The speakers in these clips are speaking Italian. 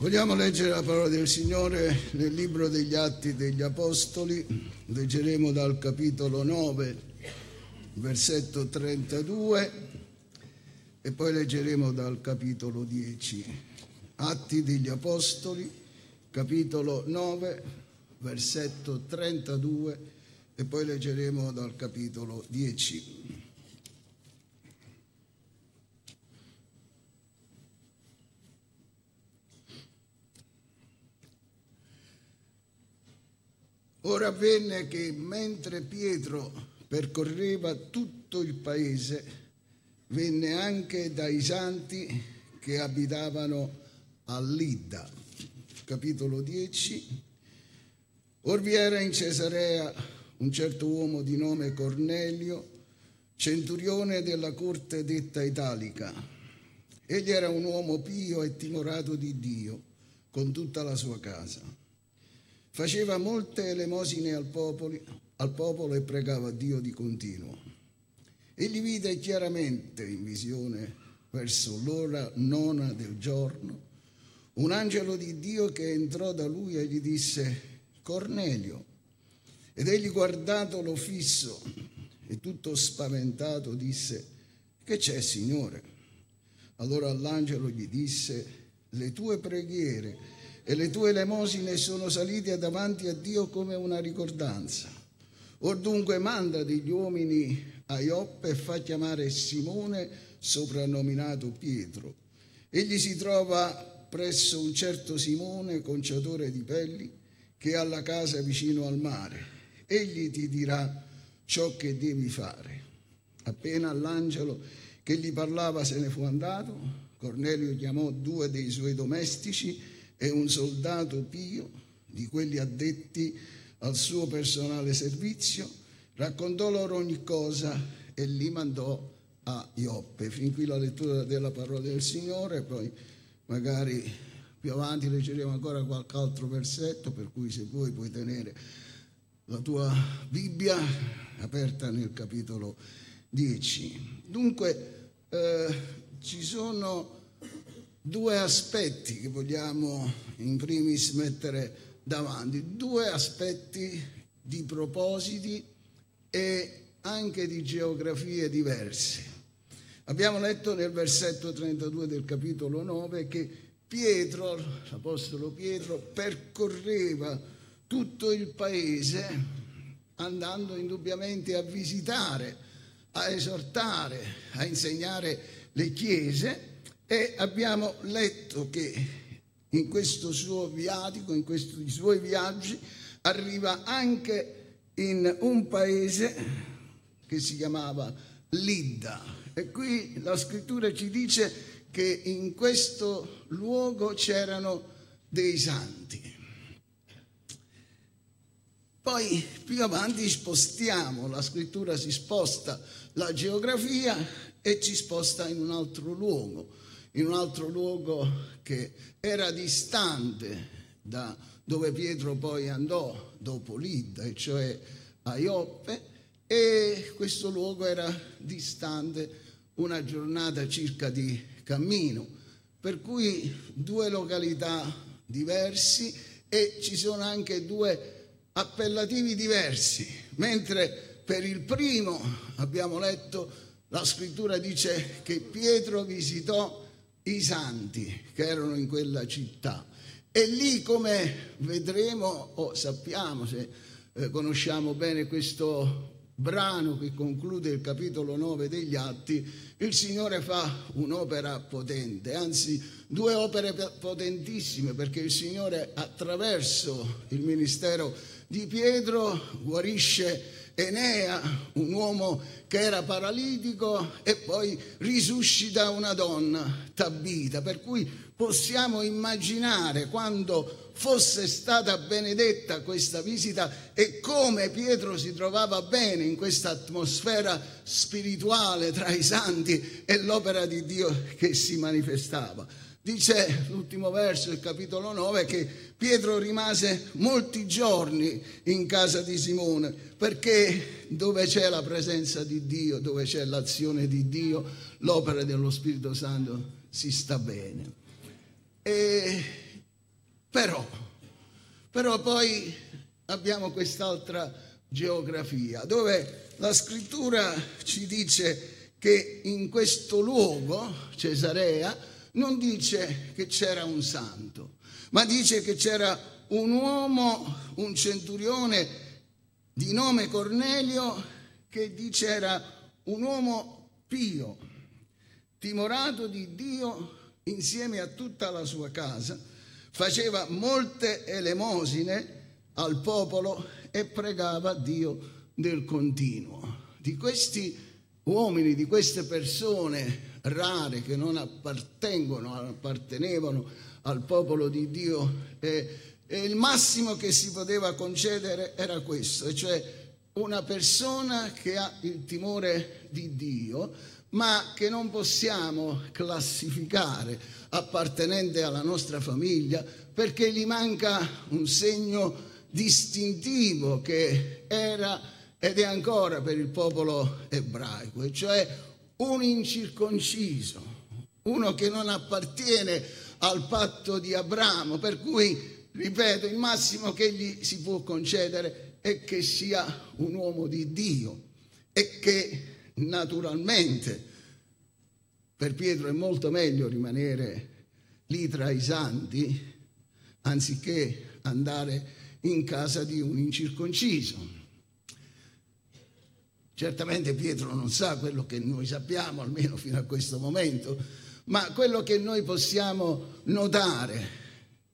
Vogliamo leggere la parola del Signore nel libro degli Atti degli Apostoli, leggeremo dal capitolo 9, versetto 32 e poi leggeremo dal capitolo 10. Atti degli Apostoli, capitolo 9, versetto 32 e poi leggeremo dal capitolo 10. Ora avvenne che mentre Pietro percorreva tutto il paese, venne anche dai santi che abitavano a Lidda. Capitolo 10. Or vi era in Cesarea un certo uomo di nome Cornelio, centurione della corte detta italica. Egli era un uomo pio e timorato di Dio, con tutta la sua casa Faceva molte elemosine al popolo, al popolo e pregava Dio di continuo. Egli vide chiaramente in visione verso l'ora nona del giorno un angelo di Dio che entrò da lui e gli disse Cornelio. Ed egli guardatolo fisso e tutto spaventato disse Che c'è, Signore? Allora l'angelo gli disse Le tue preghiere e le tue elemosine sono salite davanti a Dio come una ricordanza. Or dunque manda degli uomini a Ioppe e fa chiamare Simone, soprannominato Pietro. Egli si trova presso un certo Simone, conciatore di pelli, che ha la casa vicino al mare. Egli ti dirà ciò che devi fare. Appena l'angelo che gli parlava se ne fu andato, Cornelio chiamò due dei suoi domestici e un soldato pio, di quelli addetti al suo personale servizio, raccontò loro ogni cosa e li mandò a Ioppe. Fin qui la lettura della parola del Signore, poi magari più avanti leggeremo ancora qualche altro versetto, per cui se vuoi puoi tenere la tua Bibbia aperta nel capitolo 10. Dunque eh, ci sono due aspetti che vogliamo in primis mettere davanti, due aspetti di propositi e anche di geografie diverse. Abbiamo letto nel versetto 32 del capitolo 9 che Pietro, l'Apostolo Pietro, percorreva tutto il paese andando indubbiamente a visitare, a esortare, a insegnare le chiese e abbiamo letto che in questo suo viatico, in questi suoi viaggi, arriva anche in un paese che si chiamava Lidda. E qui la scrittura ci dice che in questo luogo c'erano dei santi. Poi più avanti spostiamo, la scrittura si sposta la geografia e ci sposta in un altro luogo in un altro luogo che era distante da dove Pietro poi andò dopo Lidda, e cioè a Ioppe, e questo luogo era distante una giornata circa di cammino, per cui due località diversi e ci sono anche due appellativi diversi, mentre per il primo abbiamo letto la scrittura dice che Pietro visitò i santi che erano in quella città. E lì, come vedremo o sappiamo, se eh, conosciamo bene questo brano che conclude il capitolo 9 degli Atti, il Signore fa un'opera potente, anzi due opere potentissime, perché il Signore attraverso il ministero di Pietro guarisce Enea, un uomo che era paralitico e poi risuscita una donna, Tabita, per cui possiamo immaginare quando fosse stata benedetta questa visita e come Pietro si trovava bene in questa atmosfera spirituale tra i santi e l'opera di Dio che si manifestava. Dice l'ultimo verso del capitolo 9 che Pietro rimase molti giorni in casa di Simone perché dove c'è la presenza di Dio, dove c'è l'azione di Dio, l'opera dello Spirito Santo si sta bene. E Però, però poi abbiamo quest'altra geografia dove la scrittura ci dice che in questo luogo, Cesarea, non dice che c'era un santo, ma dice che c'era un uomo, un centurione di nome Cornelio, che dice era un uomo pio, timorato di Dio insieme a tutta la sua casa, faceva molte elemosine al popolo e pregava Dio del continuo. Di questi uomini, di queste persone rare che non appartengono, appartenevano al popolo di Dio, e, e il massimo che si poteva concedere era questo, cioè una persona che ha il timore di Dio, ma che non possiamo classificare appartenente alla nostra famiglia perché gli manca un segno distintivo che era ed è ancora per il popolo ebraico, e cioè un incirconciso, uno che non appartiene al patto di Abramo, per cui, ripeto, il massimo che gli si può concedere è che sia un uomo di Dio e che naturalmente per Pietro è molto meglio rimanere lì tra i santi anziché andare in casa di un incirconciso. Certamente Pietro non sa quello che noi sappiamo, almeno fino a questo momento, ma quello che noi possiamo notare,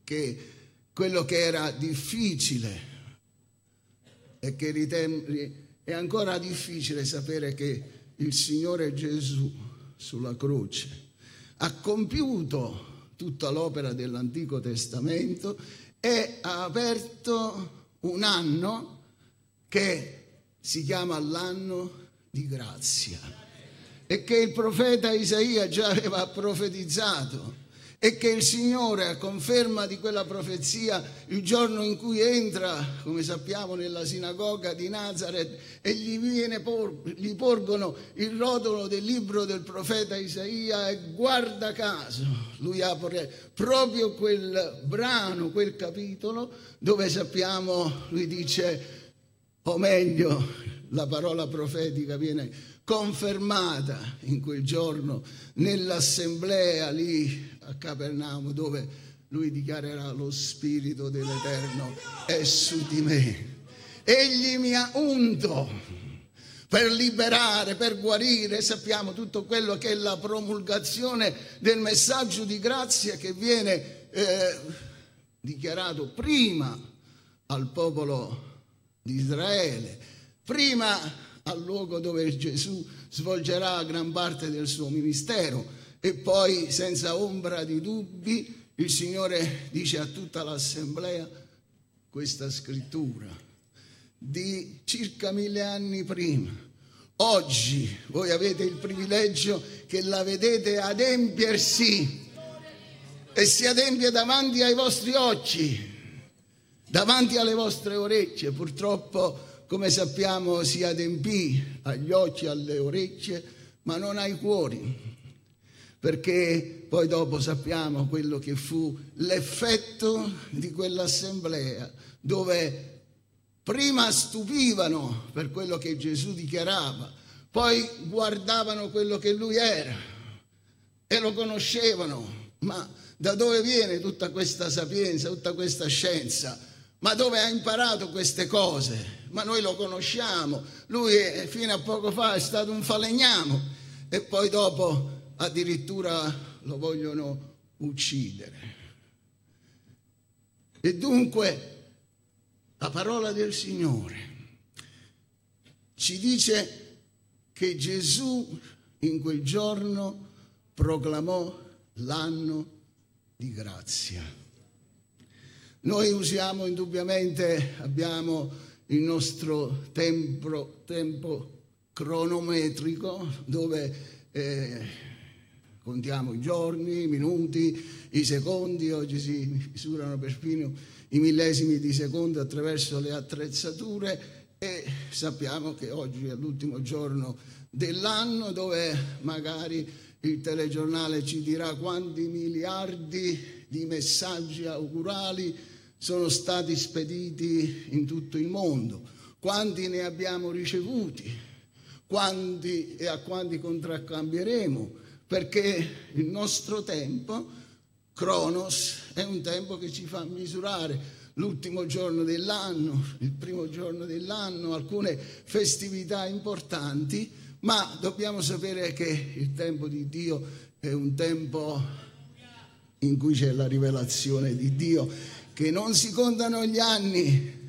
che quello che era difficile e che è ancora difficile sapere che il Signore Gesù sulla croce ha compiuto tutta l'opera dell'Antico Testamento e ha aperto un anno che si chiama l'anno di grazia e che il profeta Isaia già aveva profetizzato e che il Signore, a conferma di quella profezia, il giorno in cui entra, come sappiamo, nella sinagoga di Nazareth e gli, por- gli porgono il rotolo del libro del profeta Isaia e guarda caso, lui apre proprio quel brano, quel capitolo, dove sappiamo, lui dice, o meglio, la parola profetica viene confermata in quel giorno nell'assemblea lì a Capernaum dove lui dichiarerà lo spirito dell'Eterno è su di me. Egli mi ha unto per liberare, per guarire, sappiamo tutto quello che è la promulgazione del messaggio di grazia che viene eh, dichiarato prima al popolo di Israele, prima al luogo dove Gesù svolgerà gran parte del suo ministero. E poi, senza ombra di dubbi, il Signore dice a tutta l'assemblea questa scrittura di circa mille anni prima. Oggi voi avete il privilegio che la vedete adempiersi e si adempie davanti ai vostri occhi, davanti alle vostre orecchie. Purtroppo come sappiamo, si adempì agli occhi, alle orecchie, ma non ai cuori, perché poi dopo sappiamo quello che fu l'effetto di quell'assemblea, dove prima stupivano per quello che Gesù dichiarava, poi guardavano quello che lui era e lo conoscevano, ma da dove viene tutta questa sapienza, tutta questa scienza? Ma dove ha imparato queste cose? ma noi lo conosciamo, lui è, fino a poco fa è stato un falegnamo e poi dopo addirittura lo vogliono uccidere. E dunque la parola del Signore ci dice che Gesù in quel giorno proclamò l'anno di grazia. Noi usiamo indubbiamente, abbiamo il nostro tempo, tempo cronometrico dove eh, contiamo i giorni, i minuti, i secondi, oggi si misurano perfino i millesimi di secondo attraverso le attrezzature e sappiamo che oggi è l'ultimo giorno dell'anno dove magari il telegiornale ci dirà quanti miliardi di messaggi augurali sono stati spediti in tutto il mondo, quanti ne abbiamo ricevuti, quanti e a quanti contraccambieremo, perché il nostro tempo, Cronos, è un tempo che ci fa misurare. L'ultimo giorno dell'anno, il primo giorno dell'anno, alcune festività importanti, ma dobbiamo sapere che il tempo di Dio è un tempo in cui c'è la rivelazione di Dio, che non si contano gli anni,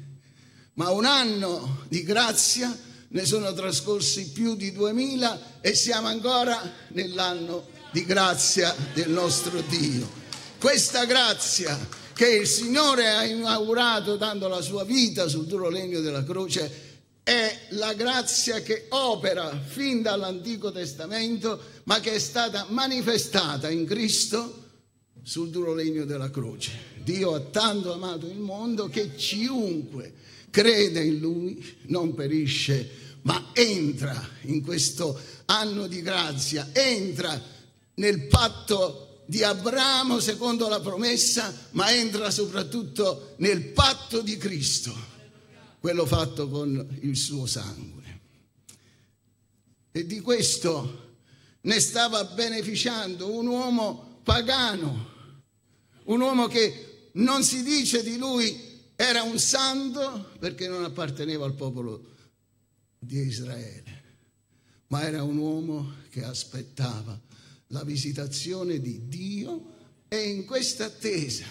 ma un anno di grazia ne sono trascorsi più di duemila e siamo ancora nell'anno di grazia del nostro Dio. Questa grazia che il Signore ha inaugurato dando la sua vita sul duro legno della croce è la grazia che opera fin dall'Antico Testamento, ma che è stata manifestata in Cristo sul duro legno della croce. Dio ha tanto amato il mondo che chiunque crede in Lui non perisce, ma entra in questo anno di grazia, entra nel patto di Abramo secondo la promessa, ma entra soprattutto nel patto di Cristo, quello fatto con il suo sangue. E di questo ne stava beneficiando un uomo pagano, un uomo che non si dice di lui era un santo perché non apparteneva al popolo di Israele, ma era un uomo che aspettava la visitazione di Dio e in questa attesa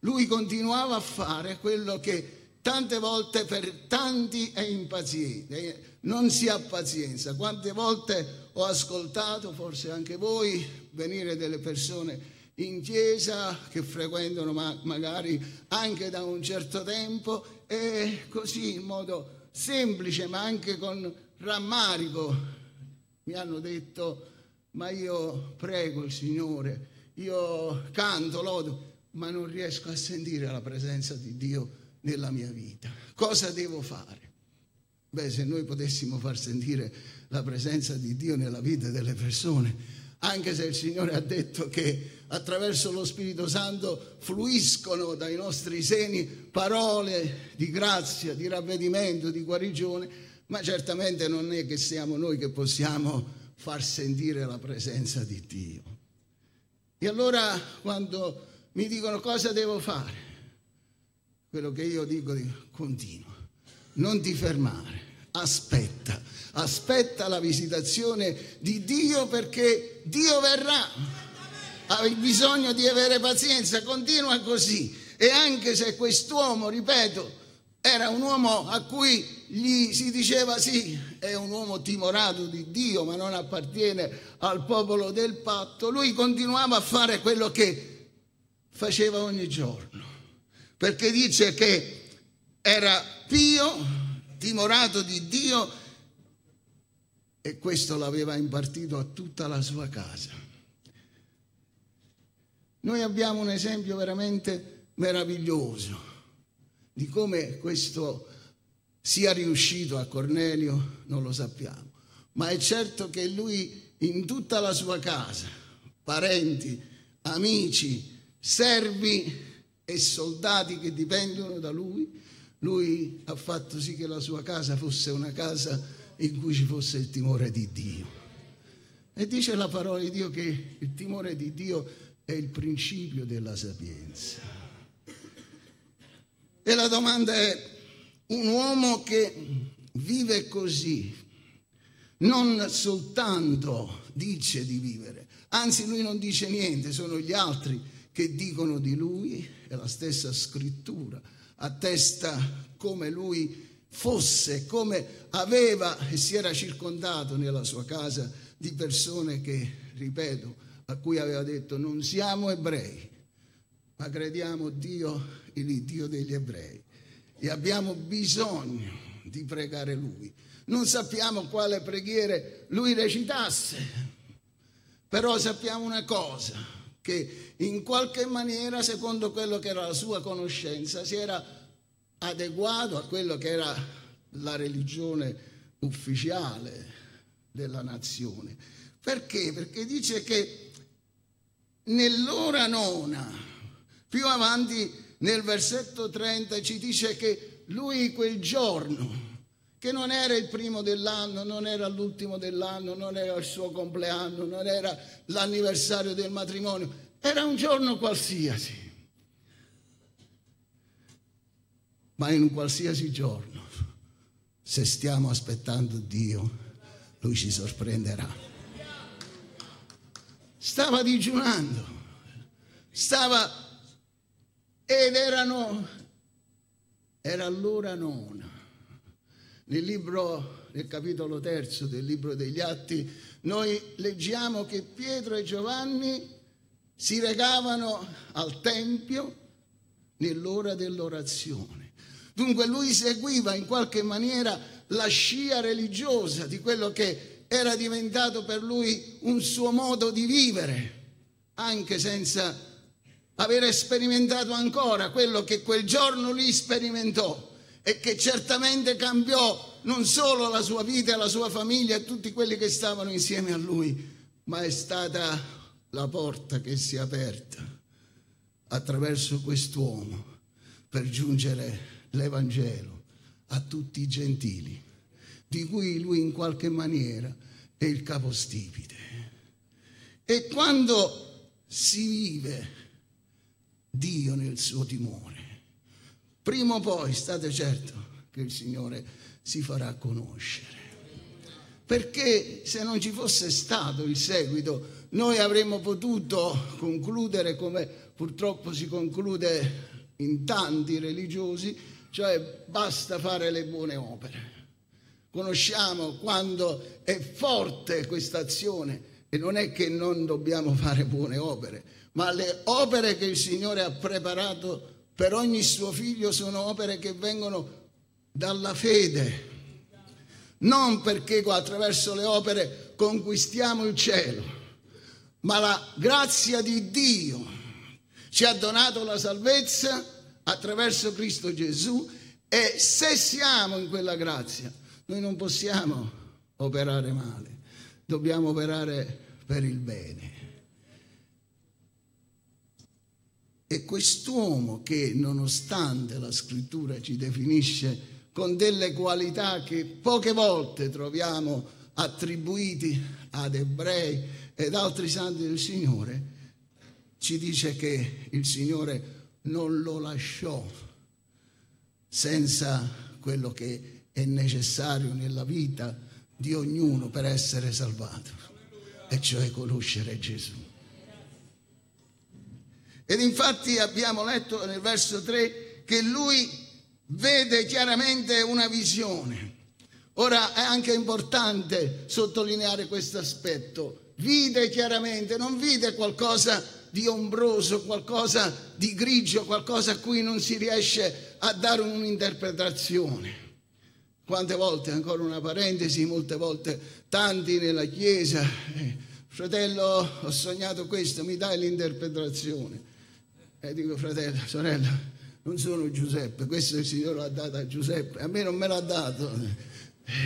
lui continuava a fare quello che tante volte per tanti è impaziente, non si ha pazienza. Quante volte ho ascoltato, forse anche voi, venire delle persone in chiesa che frequentano ma magari anche da un certo tempo e così in modo semplice ma anche con rammarico mi hanno detto ma io prego il Signore, io canto, lodo, ma non riesco a sentire la presenza di Dio nella mia vita. Cosa devo fare? Beh, se noi potessimo far sentire la presenza di Dio nella vita delle persone, anche se il Signore ha detto che attraverso lo Spirito Santo fluiscono dai nostri seni parole di grazia, di ravvedimento, di guarigione, ma certamente non è che siamo noi che possiamo far sentire la presenza di Dio. E allora quando mi dicono cosa devo fare, quello che io dico, dico continua, non ti fermare, aspetta, aspetta la visitazione di Dio perché Dio verrà. Hai bisogno di avere pazienza, continua così. E anche se quest'uomo, ripeto, era un uomo a cui gli si diceva sì, è un uomo timorato di Dio, ma non appartiene al popolo del patto. Lui continuava a fare quello che faceva ogni giorno, perché dice che era pio, timorato di Dio e questo l'aveva impartito a tutta la sua casa. Noi abbiamo un esempio veramente meraviglioso di come questo sia riuscito a Cornelio non lo sappiamo, ma è certo che lui in tutta la sua casa, parenti, amici, servi e soldati che dipendono da lui, lui ha fatto sì che la sua casa fosse una casa in cui ci fosse il timore di Dio. E dice la parola di Dio che il timore di Dio è il principio della sapienza. E la domanda è, un uomo che vive così, non soltanto dice di vivere, anzi lui non dice niente, sono gli altri che dicono di lui, è la stessa scrittura, attesta come lui fosse, come aveva e si era circondato nella sua casa di persone che, ripeto, a cui aveva detto non siamo ebrei, ma crediamo Dio il Dio degli ebrei e abbiamo bisogno di pregare Lui. Non sappiamo quale preghiere Lui recitasse, però sappiamo una cosa, che in qualche maniera, secondo quello che era la sua conoscenza, si era adeguato a quello che era la religione ufficiale della nazione. Perché? Perché dice che nell'ora nona, più avanti nel versetto 30 ci dice che lui quel giorno, che non era il primo dell'anno, non era l'ultimo dell'anno, non era il suo compleanno, non era l'anniversario del matrimonio, era un giorno qualsiasi. Ma in un qualsiasi giorno, se stiamo aspettando Dio, Lui ci sorprenderà. Stava digiunando, stava ed erano, era l'ora nona. Nel libro, nel capitolo terzo del libro degli Atti, noi leggiamo che Pietro e Giovanni si recavano al Tempio nell'ora dell'orazione. Dunque lui seguiva in qualche maniera la scia religiosa di quello che era diventato per lui un suo modo di vivere, anche senza avere sperimentato ancora quello che quel giorno lui sperimentò e che certamente cambiò non solo la sua vita e la sua famiglia e tutti quelli che stavano insieme a lui, ma è stata la porta che si è aperta attraverso quest'uomo per giungere l'Evangelo a tutti i gentili, di cui lui in qualche maniera è il capostipite. E quando si vive Dio nel suo timore, prima o poi state certo che il Signore si farà conoscere. Perché se non ci fosse stato il seguito, noi avremmo potuto concludere come purtroppo si conclude in tanti religiosi, cioè basta fare le buone opere. Conosciamo quando è forte questa azione e non è che non dobbiamo fare buone opere, ma le opere che il Signore ha preparato per ogni suo figlio sono opere che vengono dalla fede, non perché attraverso le opere conquistiamo il cielo, ma la grazia di Dio ci ha donato la salvezza attraverso Cristo Gesù e se siamo in quella grazia, noi non possiamo operare male, dobbiamo operare per il bene. E quest'uomo che nonostante la scrittura ci definisce con delle qualità che poche volte troviamo attribuiti ad ebrei ed altri santi del Signore, ci dice che il Signore non lo lasciò senza quello che è necessario nella vita di ognuno per essere salvato, e cioè conoscere Gesù. Ed infatti abbiamo letto nel verso 3 che lui vede chiaramente una visione. Ora è anche importante sottolineare questo aspetto. Vide chiaramente, non vide qualcosa di ombroso, qualcosa di grigio, qualcosa a cui non si riesce a dare un'interpretazione. Quante volte, ancora una parentesi, molte volte tanti nella Chiesa, eh, fratello ho sognato questo, mi dai l'interpretazione. E dico, fratello, sorella, non sono Giuseppe, questo il Signore l'ha dato a Giuseppe, a me non me l'ha dato.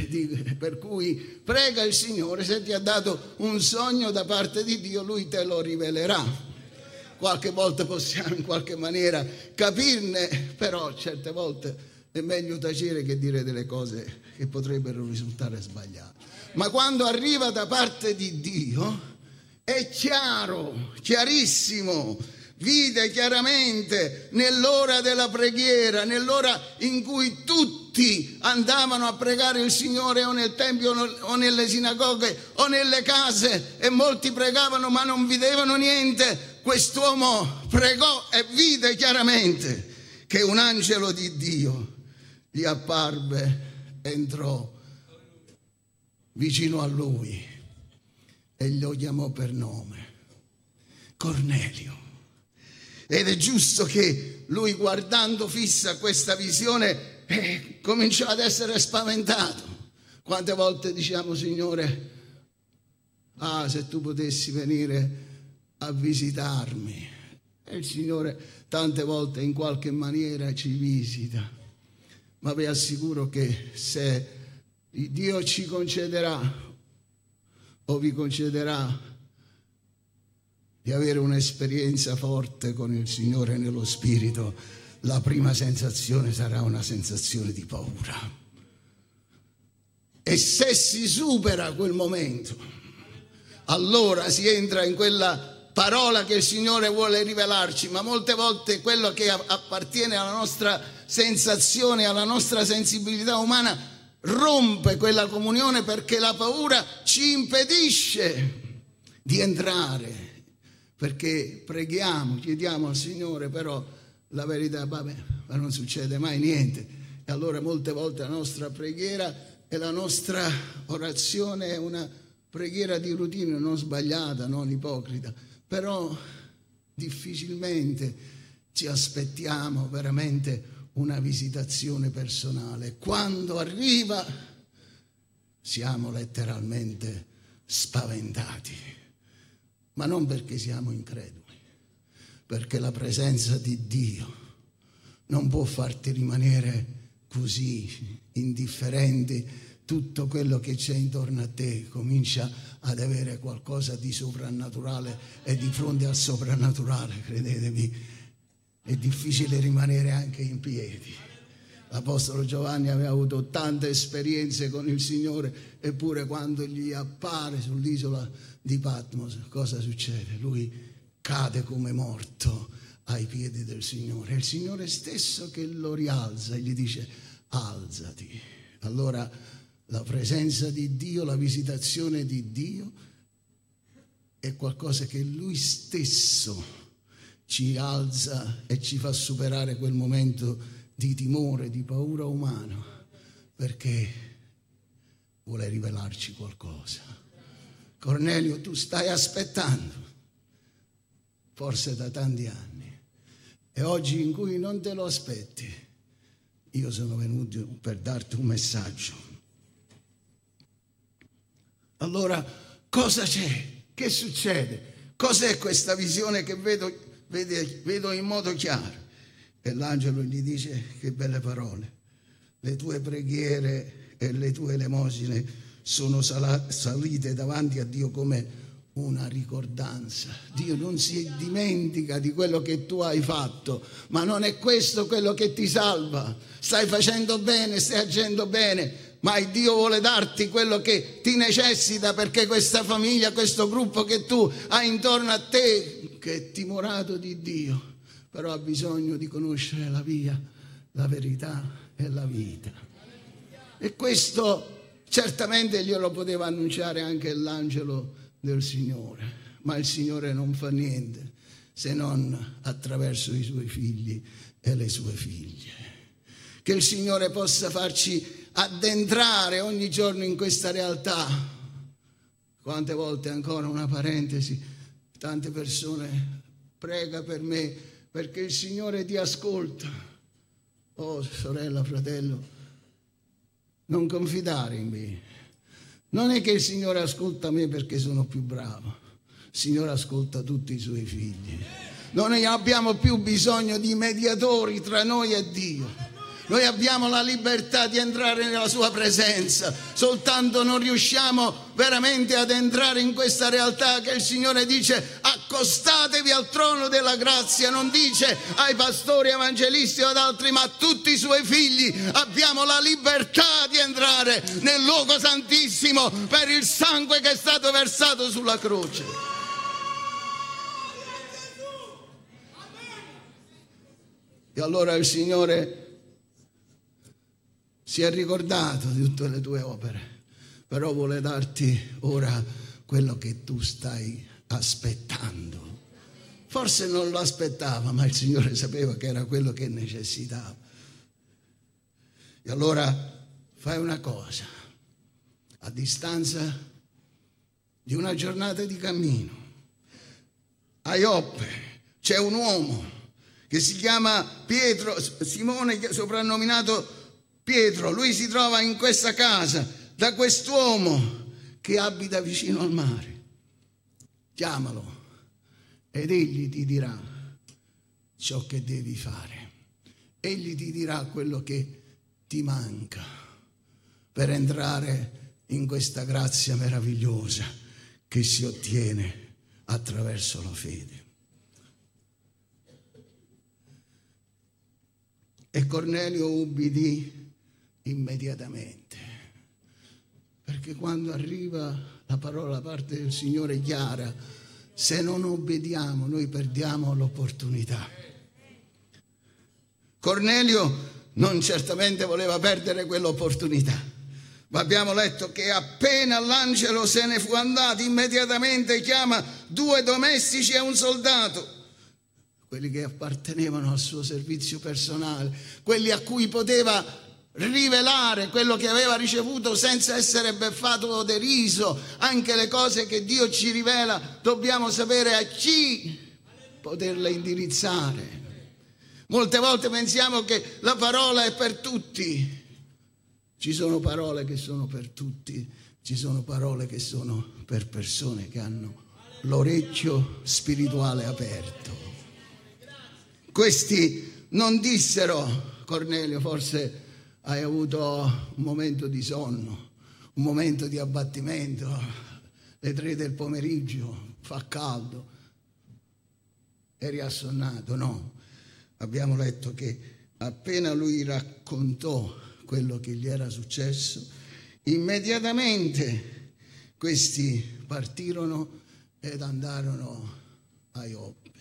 Dico, per cui prega il Signore, se ti ha dato un sogno da parte di Dio, Lui te lo rivelerà. Qualche volta possiamo in qualche maniera capirne, però certe volte è meglio tacere che dire delle cose che potrebbero risultare sbagliate. Ma quando arriva da parte di Dio è chiaro, chiarissimo vide chiaramente nell'ora della preghiera, nell'ora in cui tutti andavano a pregare il Signore o nel Tempio o nelle sinagoghe o nelle case e molti pregavano ma non vedevano niente, quest'uomo pregò e vide chiaramente che un angelo di Dio gli apparve, entrò vicino a lui e lo chiamò per nome. Cornelio. Ed è giusto che lui guardando fissa questa visione eh, cominciò ad essere spaventato. Quante volte diciamo, Signore, ah, se tu potessi venire a visitarmi. E il Signore tante volte in qualche maniera ci visita. Ma vi assicuro che se Dio ci concederà o vi concederà di avere un'esperienza forte con il Signore nello Spirito, la prima sensazione sarà una sensazione di paura. E se si supera quel momento, allora si entra in quella parola che il Signore vuole rivelarci, ma molte volte quello che appartiene alla nostra sensazione, alla nostra sensibilità umana, rompe quella comunione perché la paura ci impedisce di entrare. Perché preghiamo, chiediamo al Signore, però la verità, vabbè, ma non succede mai niente. E allora molte volte la nostra preghiera e la nostra orazione è una preghiera di routine, non sbagliata, non ipocrita, però difficilmente ci aspettiamo veramente una visitazione personale. Quando arriva siamo letteralmente spaventati, ma non perché siamo increduli, perché la presenza di Dio non può farti rimanere così indifferente tutto quello che c'è intorno a te comincia ad avere qualcosa di soprannaturale e di fronte al soprannaturale, credetemi, è difficile rimanere anche in piedi. L'Apostolo Giovanni aveva avuto tante esperienze con il Signore, eppure quando gli appare sull'isola di Patmos, cosa succede? Lui cade come morto ai piedi del Signore. È il Signore stesso che lo rialza e gli dice alzati. Allora la presenza di Dio, la visitazione di Dio è qualcosa che Lui stesso ci alza e ci fa superare quel momento di timore, di paura umana, perché vuole rivelarci qualcosa. Cornelio, tu stai aspettando, forse da tanti anni, e oggi in cui non te lo aspetti, io sono venuto per darti un messaggio. Allora, cosa c'è? Che succede? Cos'è questa visione che vedo vede, vedo in modo chiaro. E l'angelo gli dice che belle parole. Le tue preghiere e le tue elemosine sono sala, salite davanti a Dio come una ricordanza. Dio non si dimentica di quello che tu hai fatto, ma non è questo quello che ti salva. Stai facendo bene, stai agendo bene, ma Dio vuole darti quello che ti necessita perché questa famiglia, questo gruppo che tu hai intorno a te, che è timorato di Dio, però ha bisogno di conoscere la via, la verità e la vita. E questo certamente glielo poteva annunciare anche l'angelo del Signore, ma il Signore non fa niente se non attraverso i suoi figli e le sue figlie. Che il Signore possa farci addentrare ogni giorno in questa realtà. Quante volte ancora una parentesi, tante persone prega per me perché il Signore ti ascolta. Oh sorella, fratello, non confidare in me. Non è che il Signore ascolta me perché sono più bravo, il Signore ascolta tutti i suoi figli. Non abbiamo più bisogno di mediatori tra noi e Dio. Noi abbiamo la libertà di entrare nella sua presenza, soltanto non riusciamo veramente ad entrare in questa realtà che il Signore dice accostatevi al trono della grazia, non dice ai pastori evangelisti o ad altri, ma a tutti i suoi figli abbiamo la libertà di entrare nel luogo santissimo per il sangue che è stato versato sulla croce. E allora il Signore si è ricordato di tutte le tue opere, però vuole darti ora quello che tu stai aspettando. Forse non lo aspettava, ma il Signore sapeva che era quello che necessitava. E allora fai una cosa, a distanza di una giornata di cammino, a Ioppe c'è un uomo che si chiama Pietro, Simone, soprannominato Pietro, lui si trova in questa casa da quest'uomo che abita vicino al mare. Chiamalo ed egli ti dirà ciò che devi fare. Egli ti dirà quello che ti manca per entrare in questa grazia meravigliosa che si ottiene attraverso la fede. E Cornelio ubbidì immediatamente, perché quando arriva la parola da parte del Signore chiara, se non obbediamo noi perdiamo l'opportunità. Cornelio non certamente voleva perdere quell'opportunità. Ma abbiamo letto che appena l'angelo se ne fu andato, immediatamente chiama due domestici e un soldato quelli che appartenevano al suo servizio personale, quelli a cui poteva rivelare quello che aveva ricevuto senza essere beffato o deriso, anche le cose che Dio ci rivela, dobbiamo sapere a chi poterle indirizzare. Molte volte pensiamo che la parola è per tutti. Ci sono parole che sono per tutti, ci sono parole che sono per persone che hanno l'orecchio spirituale aperto. Questi non dissero, Cornelio, forse hai avuto un momento di sonno, un momento di abbattimento, le tre del pomeriggio, fa caldo, eri assonnato, no. Abbiamo letto che appena lui raccontò quello che gli era successo, immediatamente questi partirono ed andarono a Ioppe.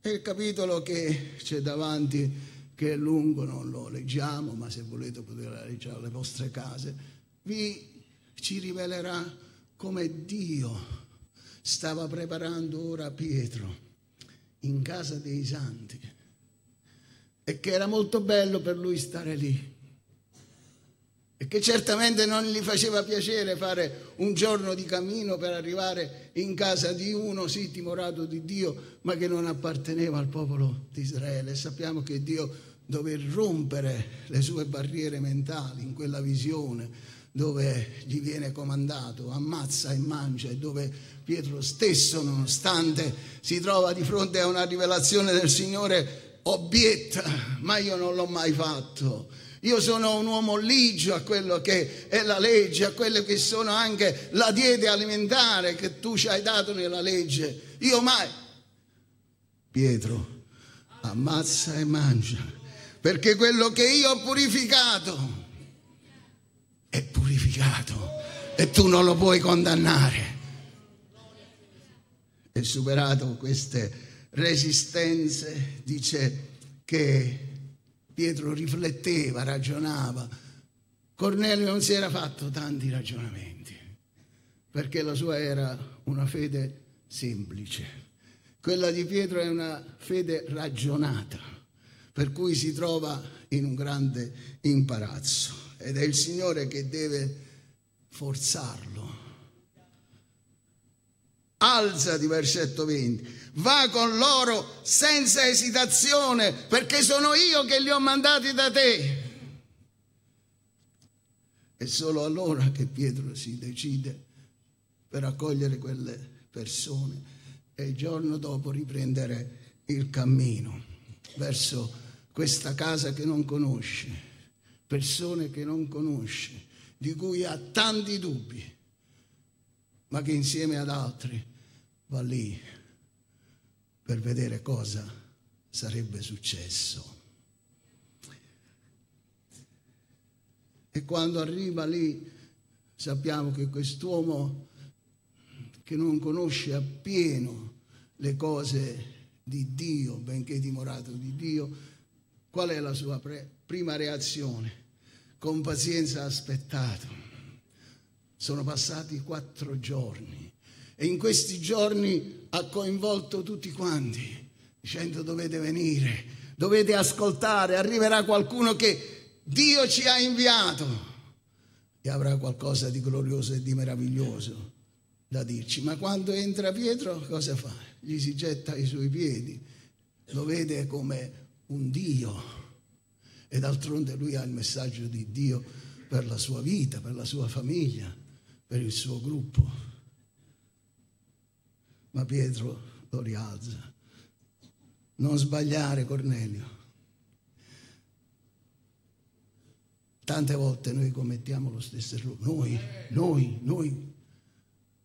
E il capitolo che c'è davanti, che è lungo, non lo leggiamo, ma se volete potete leggere alle vostre case, vi ci rivelerà come Dio stava preparando ora Pietro in casa dei santi e che era molto bello per lui stare lì e che certamente non gli faceva piacere fare un giorno di cammino per arrivare in casa di uno, sì, timorato di Dio, ma che non apparteneva al popolo di Israele. Sappiamo che Dio dove rompere le sue barriere mentali in quella visione dove gli viene comandato, ammazza e mangia, e dove Pietro stesso, nonostante si trova di fronte a una rivelazione del Signore, obietta, ma io non l'ho mai fatto io sono un uomo ligio a quello che è la legge, a quello che sono anche la dieta alimentare che tu ci hai dato nella legge. Io mai. Pietro, ammazza e mangia, perché quello che io ho purificato è purificato e tu non lo puoi condannare. E superato queste resistenze, dice che Pietro rifletteva, ragionava. Cornelio non si era fatto tanti ragionamenti, perché la sua era una fede semplice. Quella di Pietro è una fede ragionata, per cui si trova in un grande imbarazzo ed è il Signore che deve forzarlo. Alzati, versetto 20 va con loro senza esitazione, perché sono io che li ho mandati da te. È solo allora che Pietro si decide per accogliere quelle persone e il giorno dopo riprendere il cammino verso questa casa che non conosce, persone che non conosce, di cui ha tanti dubbi, ma che insieme ad altri va lì per vedere cosa sarebbe successo. E quando arriva lì sappiamo che quest'uomo che non conosce appieno le cose di Dio, benché dimorato di Dio, qual è la sua pre- prima reazione? Con pazienza ha aspettato. Sono passati quattro giorni e in questi giorni ha coinvolto tutti quanti, dicendo dovete venire, dovete ascoltare, arriverà qualcuno che Dio ci ha inviato e avrà qualcosa di glorioso e di meraviglioso da dirci. Ma quando entra Pietro cosa fa? Gli si getta ai suoi piedi, lo vede come un Dio e d'altronde lui ha il messaggio di Dio per la sua vita, per la sua famiglia, per il suo gruppo ma Pietro lo rialza. Non sbagliare Cornelio. Tante volte noi commettiamo lo stesso errore, noi, noi, noi.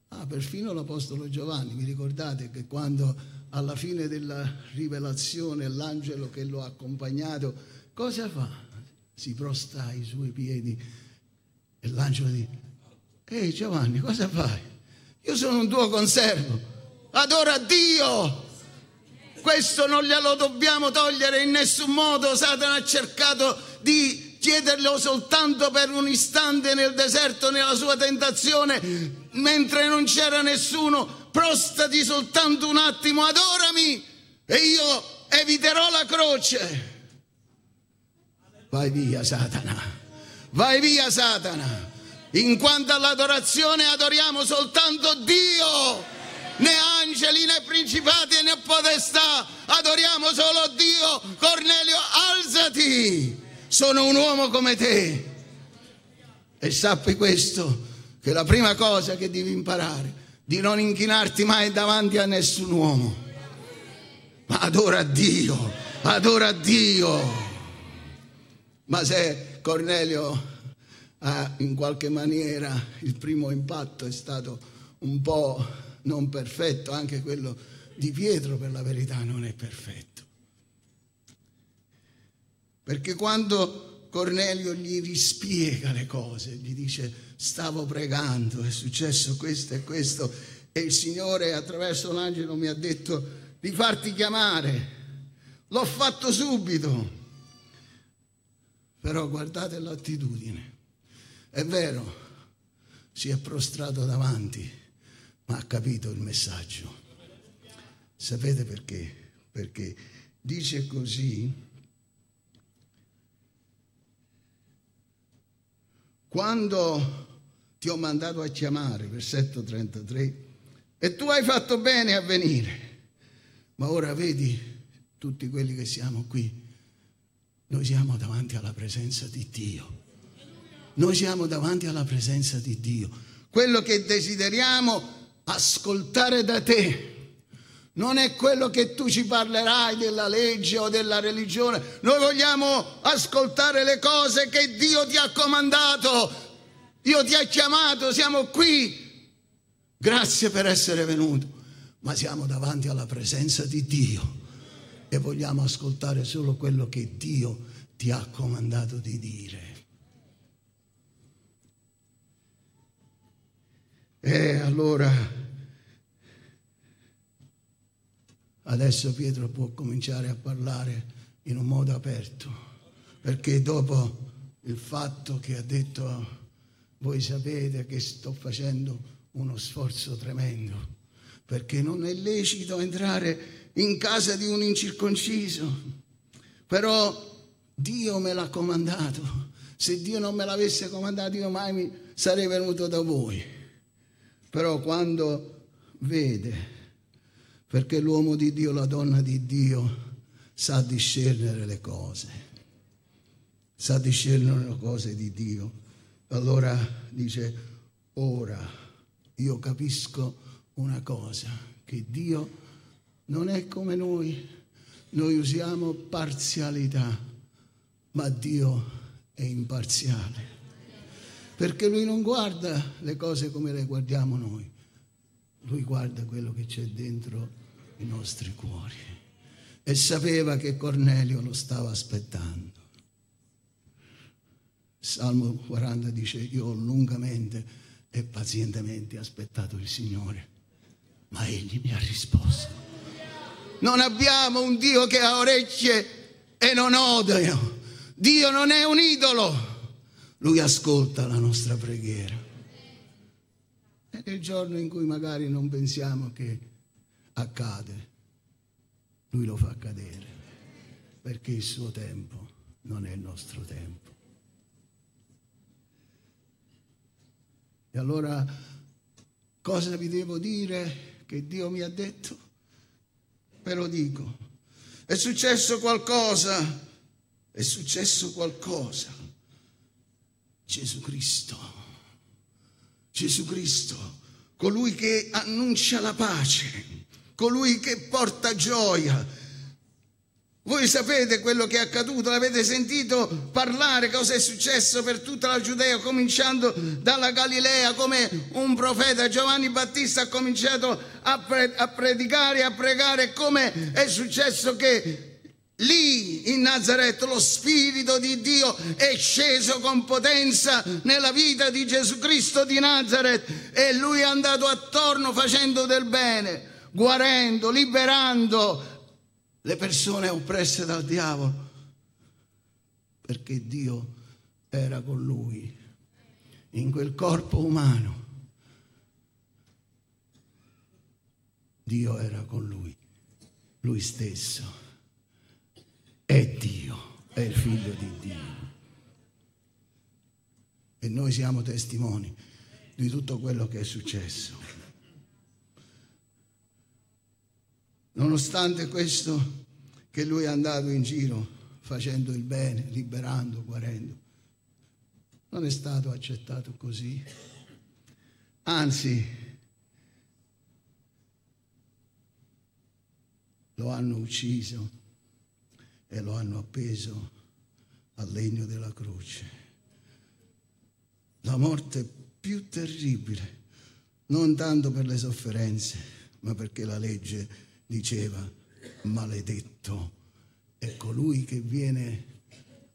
Ah, perfino l'Apostolo Giovanni, vi ricordate che quando alla fine della rivelazione l'angelo che lo ha accompagnato, cosa fa? Si prosta ai suoi piedi e l'angelo dice, ehi Giovanni, cosa fai? Io sono un tuo conservo, adora Dio. Questo non glielo dobbiamo togliere in nessun modo. Satana ha cercato di chiederlo soltanto per un istante nel deserto, nella sua tentazione, mentre non c'era nessuno, prostati soltanto un attimo, adorami e io eviterò la croce. Vai via Satana, vai via Satana. In quanto all'adorazione adoriamo soltanto Dio, né angeli né principati né potestà, adoriamo solo Dio. Cornelio, alzati sono un uomo come te. E sappi questo, che la prima cosa che devi imparare, di non inchinarti mai davanti a nessun uomo, ma adora Dio, adora Dio. Ma se Cornelio ha in qualche maniera il primo impatto è stato un po' non perfetto, anche quello di Pietro per la verità non è perfetto. Perché quando Cornelio gli rispiega le cose, gli dice stavo pregando, è successo questo e questo, e il Signore attraverso l'angelo mi ha detto di farti chiamare, l'ho fatto subito. Però guardate l'attitudine. È vero, si è prostrato davanti, ma ha capito il messaggio. Sapete perché? Perché dice così Quando ti ho mandato a chiamare, versetto 33, e tu hai fatto bene a venire, ma ora vedi tutti quelli che siamo qui, noi siamo davanti alla presenza di Dio. Noi siamo davanti alla presenza di Dio. Quello che desideriamo ascoltare da te non è quello che tu ci parlerai della legge o della religione. Noi vogliamo ascoltare le cose che Dio ti ha comandato. Dio ti ha chiamato, siamo qui. Grazie per essere venuto. Ma siamo davanti alla presenza di Dio e vogliamo ascoltare solo quello che Dio ti ha comandato di dire. E allora adesso Pietro può cominciare a parlare in un modo aperto, perché dopo il fatto che ha detto voi sapete che sto facendo uno sforzo tremendo, perché non è lecito entrare in casa di un incirconciso, però Dio me l'ha comandato. Se Dio non me l'avesse comandato io mai sarei venuto da voi. Però quando vede perché l'uomo di Dio, la donna di Dio sa discernere le cose, sa discernere le cose di Dio. Allora dice, ora io capisco una cosa, che Dio non è come noi, noi usiamo parzialità, ma Dio è imparziale, perché Lui non guarda le cose come le guardiamo noi lui guarda quello che c'è dentro i nostri cuori e sapeva che Cornelio lo stava aspettando. Salmo 40 dice, io ho lungamente e pazientemente aspettato il Signore, ma Egli mi ha risposto. Non abbiamo un Dio che ha orecchie e non odia. Dio non è un idolo. Lui ascolta la nostra preghiera. E nel giorno in cui magari non pensiamo che accade, lui lo fa accadere, perché il suo tempo non è il nostro tempo. E allora cosa vi devo dire che Dio mi ha detto? Ve lo dico. È successo qualcosa, è successo qualcosa. Gesù Cristo Gesù Cristo, colui che annuncia la pace, colui che porta gioia. Voi sapete quello che è accaduto, l'avete sentito parlare, cosa è successo per tutta la Giudea, cominciando dalla Galilea, come un profeta Giovanni Battista ha cominciato a, pre- a predicare, a pregare, come è successo che lì in Nazareth lo Spirito di Dio è sceso con potenza nella vita di Gesù Cristo di Nazareth e lui è andato attorno facendo del bene, guarendo, liberando, le persone oppresse dal diavolo, perché Dio era con lui, in quel corpo umano. Dio era con lui, lui stesso. È Dio, è il figlio di Dio. E noi siamo testimoni di tutto quello che è successo. Nonostante questo, che lui è andato in giro facendo il bene, liberando, guarendo, non è stato accettato così. Anzi, lo hanno ucciso e lo hanno appeso al legno della croce. La morte più terribile, non tanto per le sofferenze, ma perché la legge diceva, maledetto è colui che viene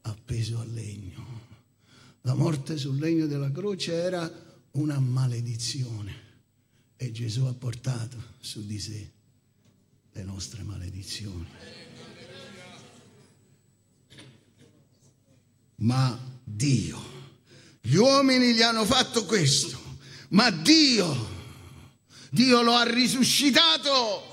appeso al legno. La morte sul legno della croce era una maledizione e Gesù ha portato su di sé le nostre maledizioni. Ma Dio, gli uomini gli hanno fatto questo, ma Dio, Dio lo ha risuscitato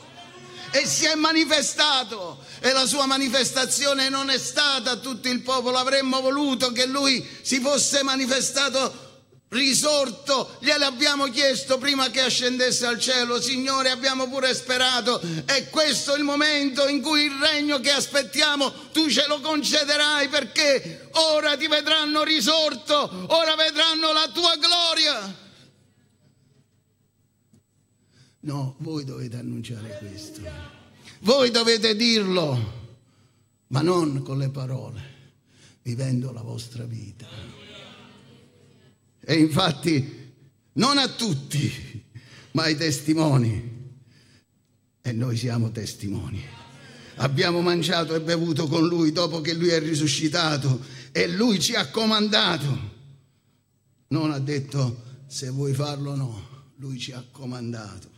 e si è manifestato. E la sua manifestazione non è stata a tutto il popolo, avremmo voluto che lui si fosse manifestato risorto, glielo abbiamo chiesto prima che ascendesse al cielo, Signore abbiamo pure sperato, è questo il momento in cui il regno che aspettiamo tu ce lo concederai perché ora ti vedranno risorto, ora vedranno la tua gloria. No, voi dovete annunciare questo. Voi dovete dirlo, ma non con le parole, vivendo la vostra vita. E infatti non a tutti, ma ai testimoni. E noi siamo testimoni. Abbiamo mangiato e bevuto con lui dopo che lui è risuscitato e lui ci ha comandato. Non ha detto se vuoi farlo o no, lui ci ha comandato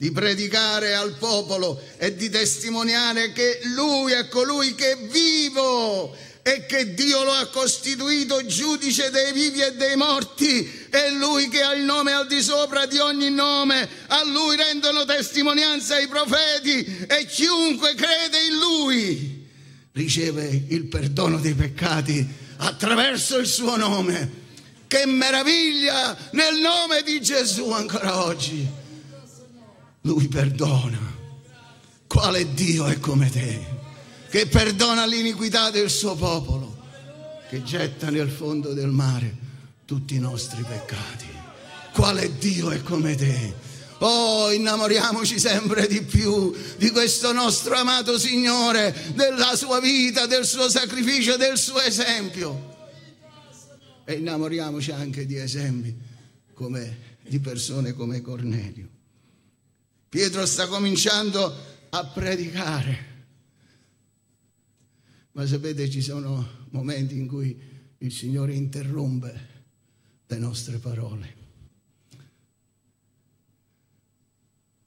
di predicare al popolo e di testimoniare che Lui è colui che è vivo e che Dio lo ha costituito giudice dei vivi e dei morti è Lui che ha il nome al di sopra di ogni nome, a Lui rendono testimonianza i profeti e chiunque crede in Lui riceve il perdono dei peccati attraverso il suo nome. Che meraviglia nel nome di Gesù ancora oggi. Lui perdona. Quale Dio è come te, che perdona l'iniquità del suo popolo, che getta nel fondo del mare tutti i nostri peccati. Quale Dio è come te? Oh, innamoriamoci sempre di più di questo nostro amato Signore, della sua vita, del suo sacrificio, del suo esempio. E innamoriamoci anche di esempi come, di persone come Cornelio. Pietro sta cominciando a predicare. Ma sapete, ci sono momenti in cui il Signore interrompe le nostre parole.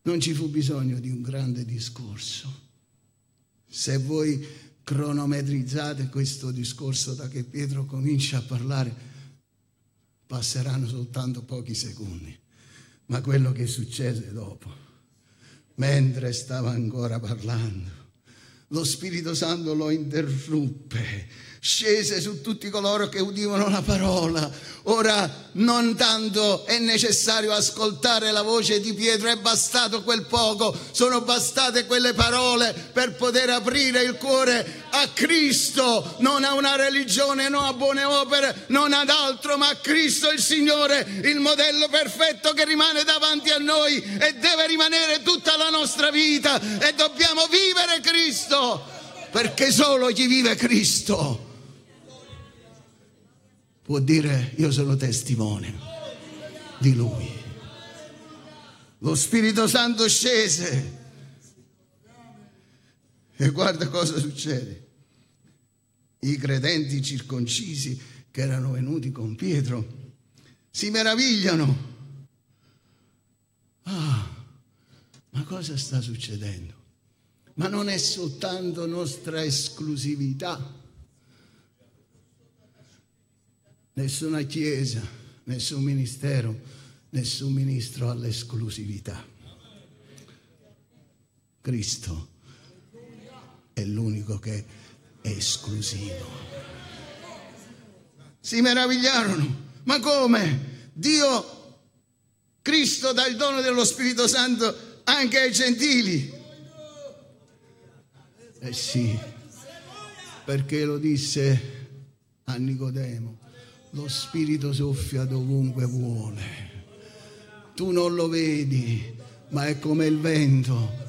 Non ci fu bisogno di un grande discorso. Se voi cronometrizzate questo discorso da che Pietro comincia a parlare, passeranno soltanto pochi secondi. Ma quello che succede dopo mentre stava ancora parlando. Lo Spirito Santo lo interruppe scese su tutti coloro che udivano la parola. Ora non tanto è necessario ascoltare la voce di Pietro, è bastato quel poco, sono bastate quelle parole per poter aprire il cuore a Cristo, non a una religione, non a buone opere, non ad altro, ma a Cristo il Signore, il modello perfetto che rimane davanti a noi e deve rimanere tutta la nostra vita e dobbiamo vivere Cristo perché solo chi vive Cristo può dire io sono testimone di Lui. Lo Spirito Santo scese e guarda cosa succede. I credenti circoncisi che erano venuti con Pietro si meravigliano. Ah, ma cosa sta succedendo? Ma non è soltanto nostra esclusività. Nessuna chiesa, nessun ministero, nessun ministro ha l'esclusività. Cristo è l'unico che è esclusivo. Si meravigliarono, ma come? Dio, Cristo dà il dono dello Spirito Santo anche ai gentili. Eh sì, perché lo disse a Nicodemo, lo Spirito soffia dovunque vuole. Tu non lo vedi, ma è come il vento.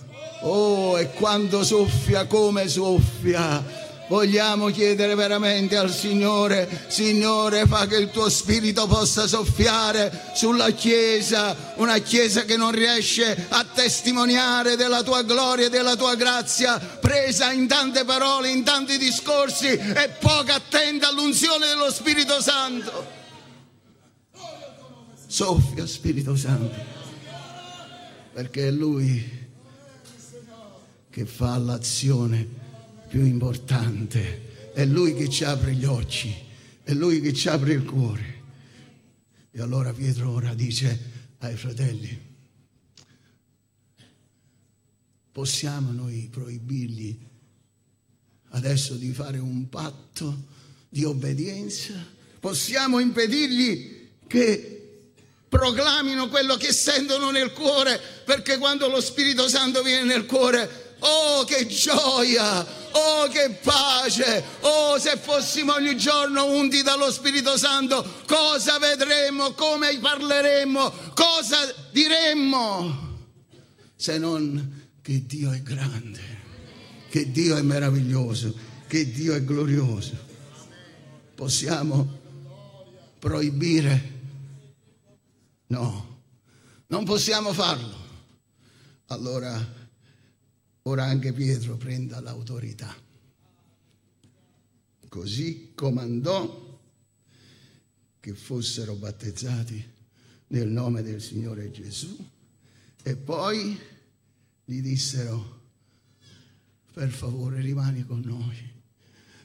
Oh, e quando soffia come soffia Vogliamo chiedere veramente al Signore, Signore, fa che il tuo spirito possa soffiare sulla Chiesa, una Chiesa che non riesce a testimoniare della tua gloria e della tua grazia, presa in tante parole, in tanti discorsi e poco attenta all'unzione dello Spirito Santo. Soffia Spirito Santo, perché è Lui che fa l'azione più importante. È Lui che ci apre gli occhi, è Lui che ci apre il cuore. E allora Pietro ora dice ai fratelli, possiamo noi proibirgli adesso di fare un patto di obbedienza? Possiamo impedirgli che proclamino quello che sentono nel cuore, perché quando lo Spirito Santo viene nel cuore Oh, che gioia! Oh, che pace! Oh, se fossimo ogni giorno unti dallo Spirito Santo, cosa vedremmo? Come parleremmo? Cosa diremmo? Se non che Dio è grande, che Dio è meraviglioso, che Dio è glorioso. Possiamo proibire? No, non possiamo farlo. Allora ora anche Pietro prenda l'autorità. Così comandò che fossero battezzati nel nome del Signore Gesù e poi gli dissero, per favore rimani con noi,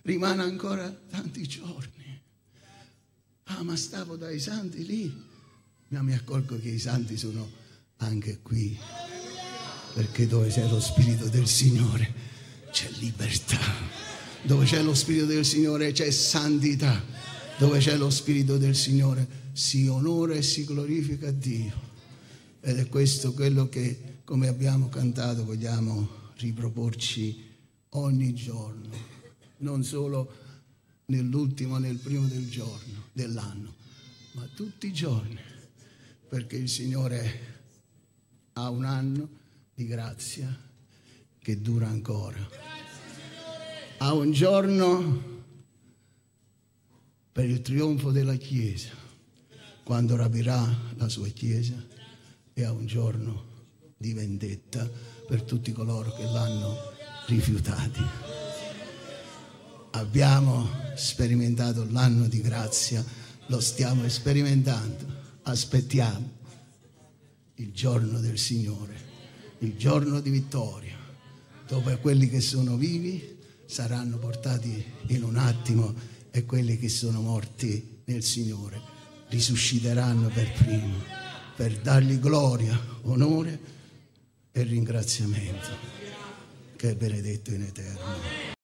rimane ancora tanti giorni. Ah, ma stavo dai santi lì, ma mi accorgo che i santi sono anche qui perché dove c'è lo Spirito del Signore c'è libertà, dove c'è lo Spirito del Signore c'è santità, dove c'è lo Spirito del Signore si onora e si glorifica Dio. Ed è questo quello che, come abbiamo cantato, vogliamo riproporci ogni giorno, non solo nell'ultimo, nel primo del giorno, dell'anno, ma tutti i giorni, perché il Signore ha un anno di grazia che dura ancora. A un giorno per il trionfo della Chiesa, quando rapirà la sua Chiesa, e a un giorno di vendetta per tutti coloro che l'hanno rifiutati. Abbiamo sperimentato l'anno di grazia, lo stiamo sperimentando, aspettiamo il giorno del Signore il giorno di vittoria, dove quelli che sono vivi saranno portati in un attimo e quelli che sono morti nel Signore risusciteranno per primo, per dargli gloria, onore e ringraziamento, che è benedetto in eterno.